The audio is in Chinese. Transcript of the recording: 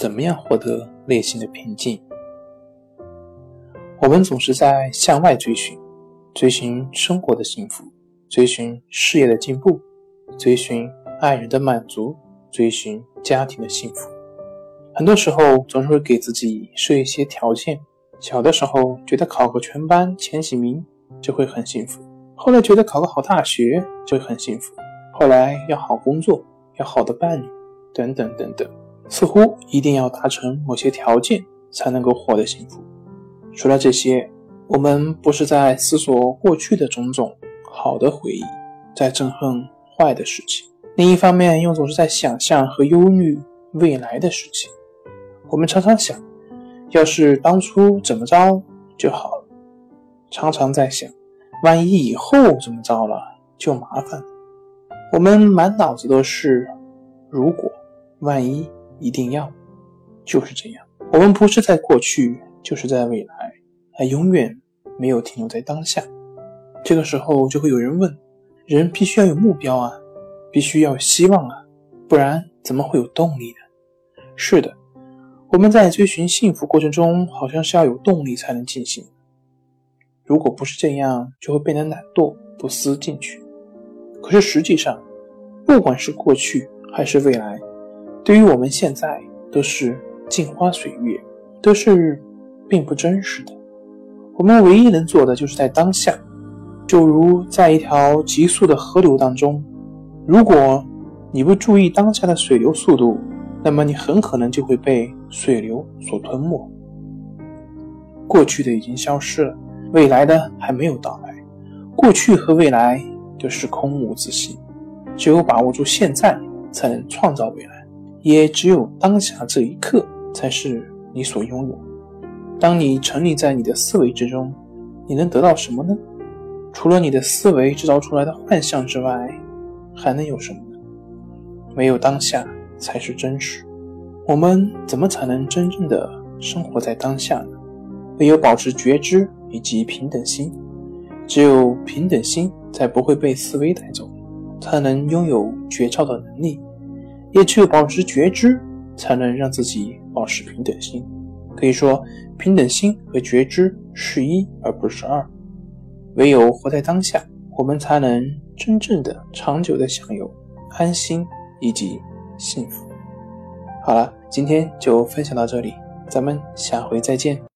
怎么样获得内心的平静？我们总是在向外追寻，追寻生活的幸福，追寻事业的进步，追寻爱人的满足，追寻家庭的幸福。很多时候总是会给自己设一些条件。小的时候觉得考个全班前几名就会很幸福，后来觉得考个好大学就很幸福，后来要好工作，要好的伴侣，等等等等。似乎一定要达成某些条件才能够获得幸福。除了这些，我们不是在思索过去的种种好的回忆，在憎恨坏的事情；另一方面，又总是在想象和忧虑未来的事情。我们常常想，要是当初怎么着就好了；常常在想，万一以后怎么着了就麻烦了。我们满脑子都是如果、万一。一定要，就是这样。我们不是在过去，就是在未来，还永远没有停留在当下。这个时候就会有人问：人必须要有目标啊，必须要有希望啊，不然怎么会有动力呢？是的，我们在追寻幸福过程中，好像是要有动力才能进行。如果不是这样，就会变得懒惰、不思进取。可是实际上，不管是过去还是未来。对于我们现在都是镜花水月，都是并不真实的。我们唯一能做的就是在当下，就如在一条急速的河流当中，如果你不注意当下的水流速度，那么你很可能就会被水流所吞没。过去的已经消失了，未来的还没有到来。过去和未来都是空无自信，只有把握住现在，才能创造未来。也只有当下这一刻才是你所拥有。当你沉溺在你的思维之中，你能得到什么呢？除了你的思维制造出来的幻象之外，还能有什么呢？没有当下才是真实。我们怎么才能真正的生活在当下呢？唯有保持觉知以及平等心。只有平等心，才不会被思维带走，才能拥有觉照的能力。也只有保持觉知，才能让自己保持平等心。可以说，平等心和觉知是一，而不是二。唯有活在当下，我们才能真正的、长久的享有安心以及幸福。好了，今天就分享到这里，咱们下回再见。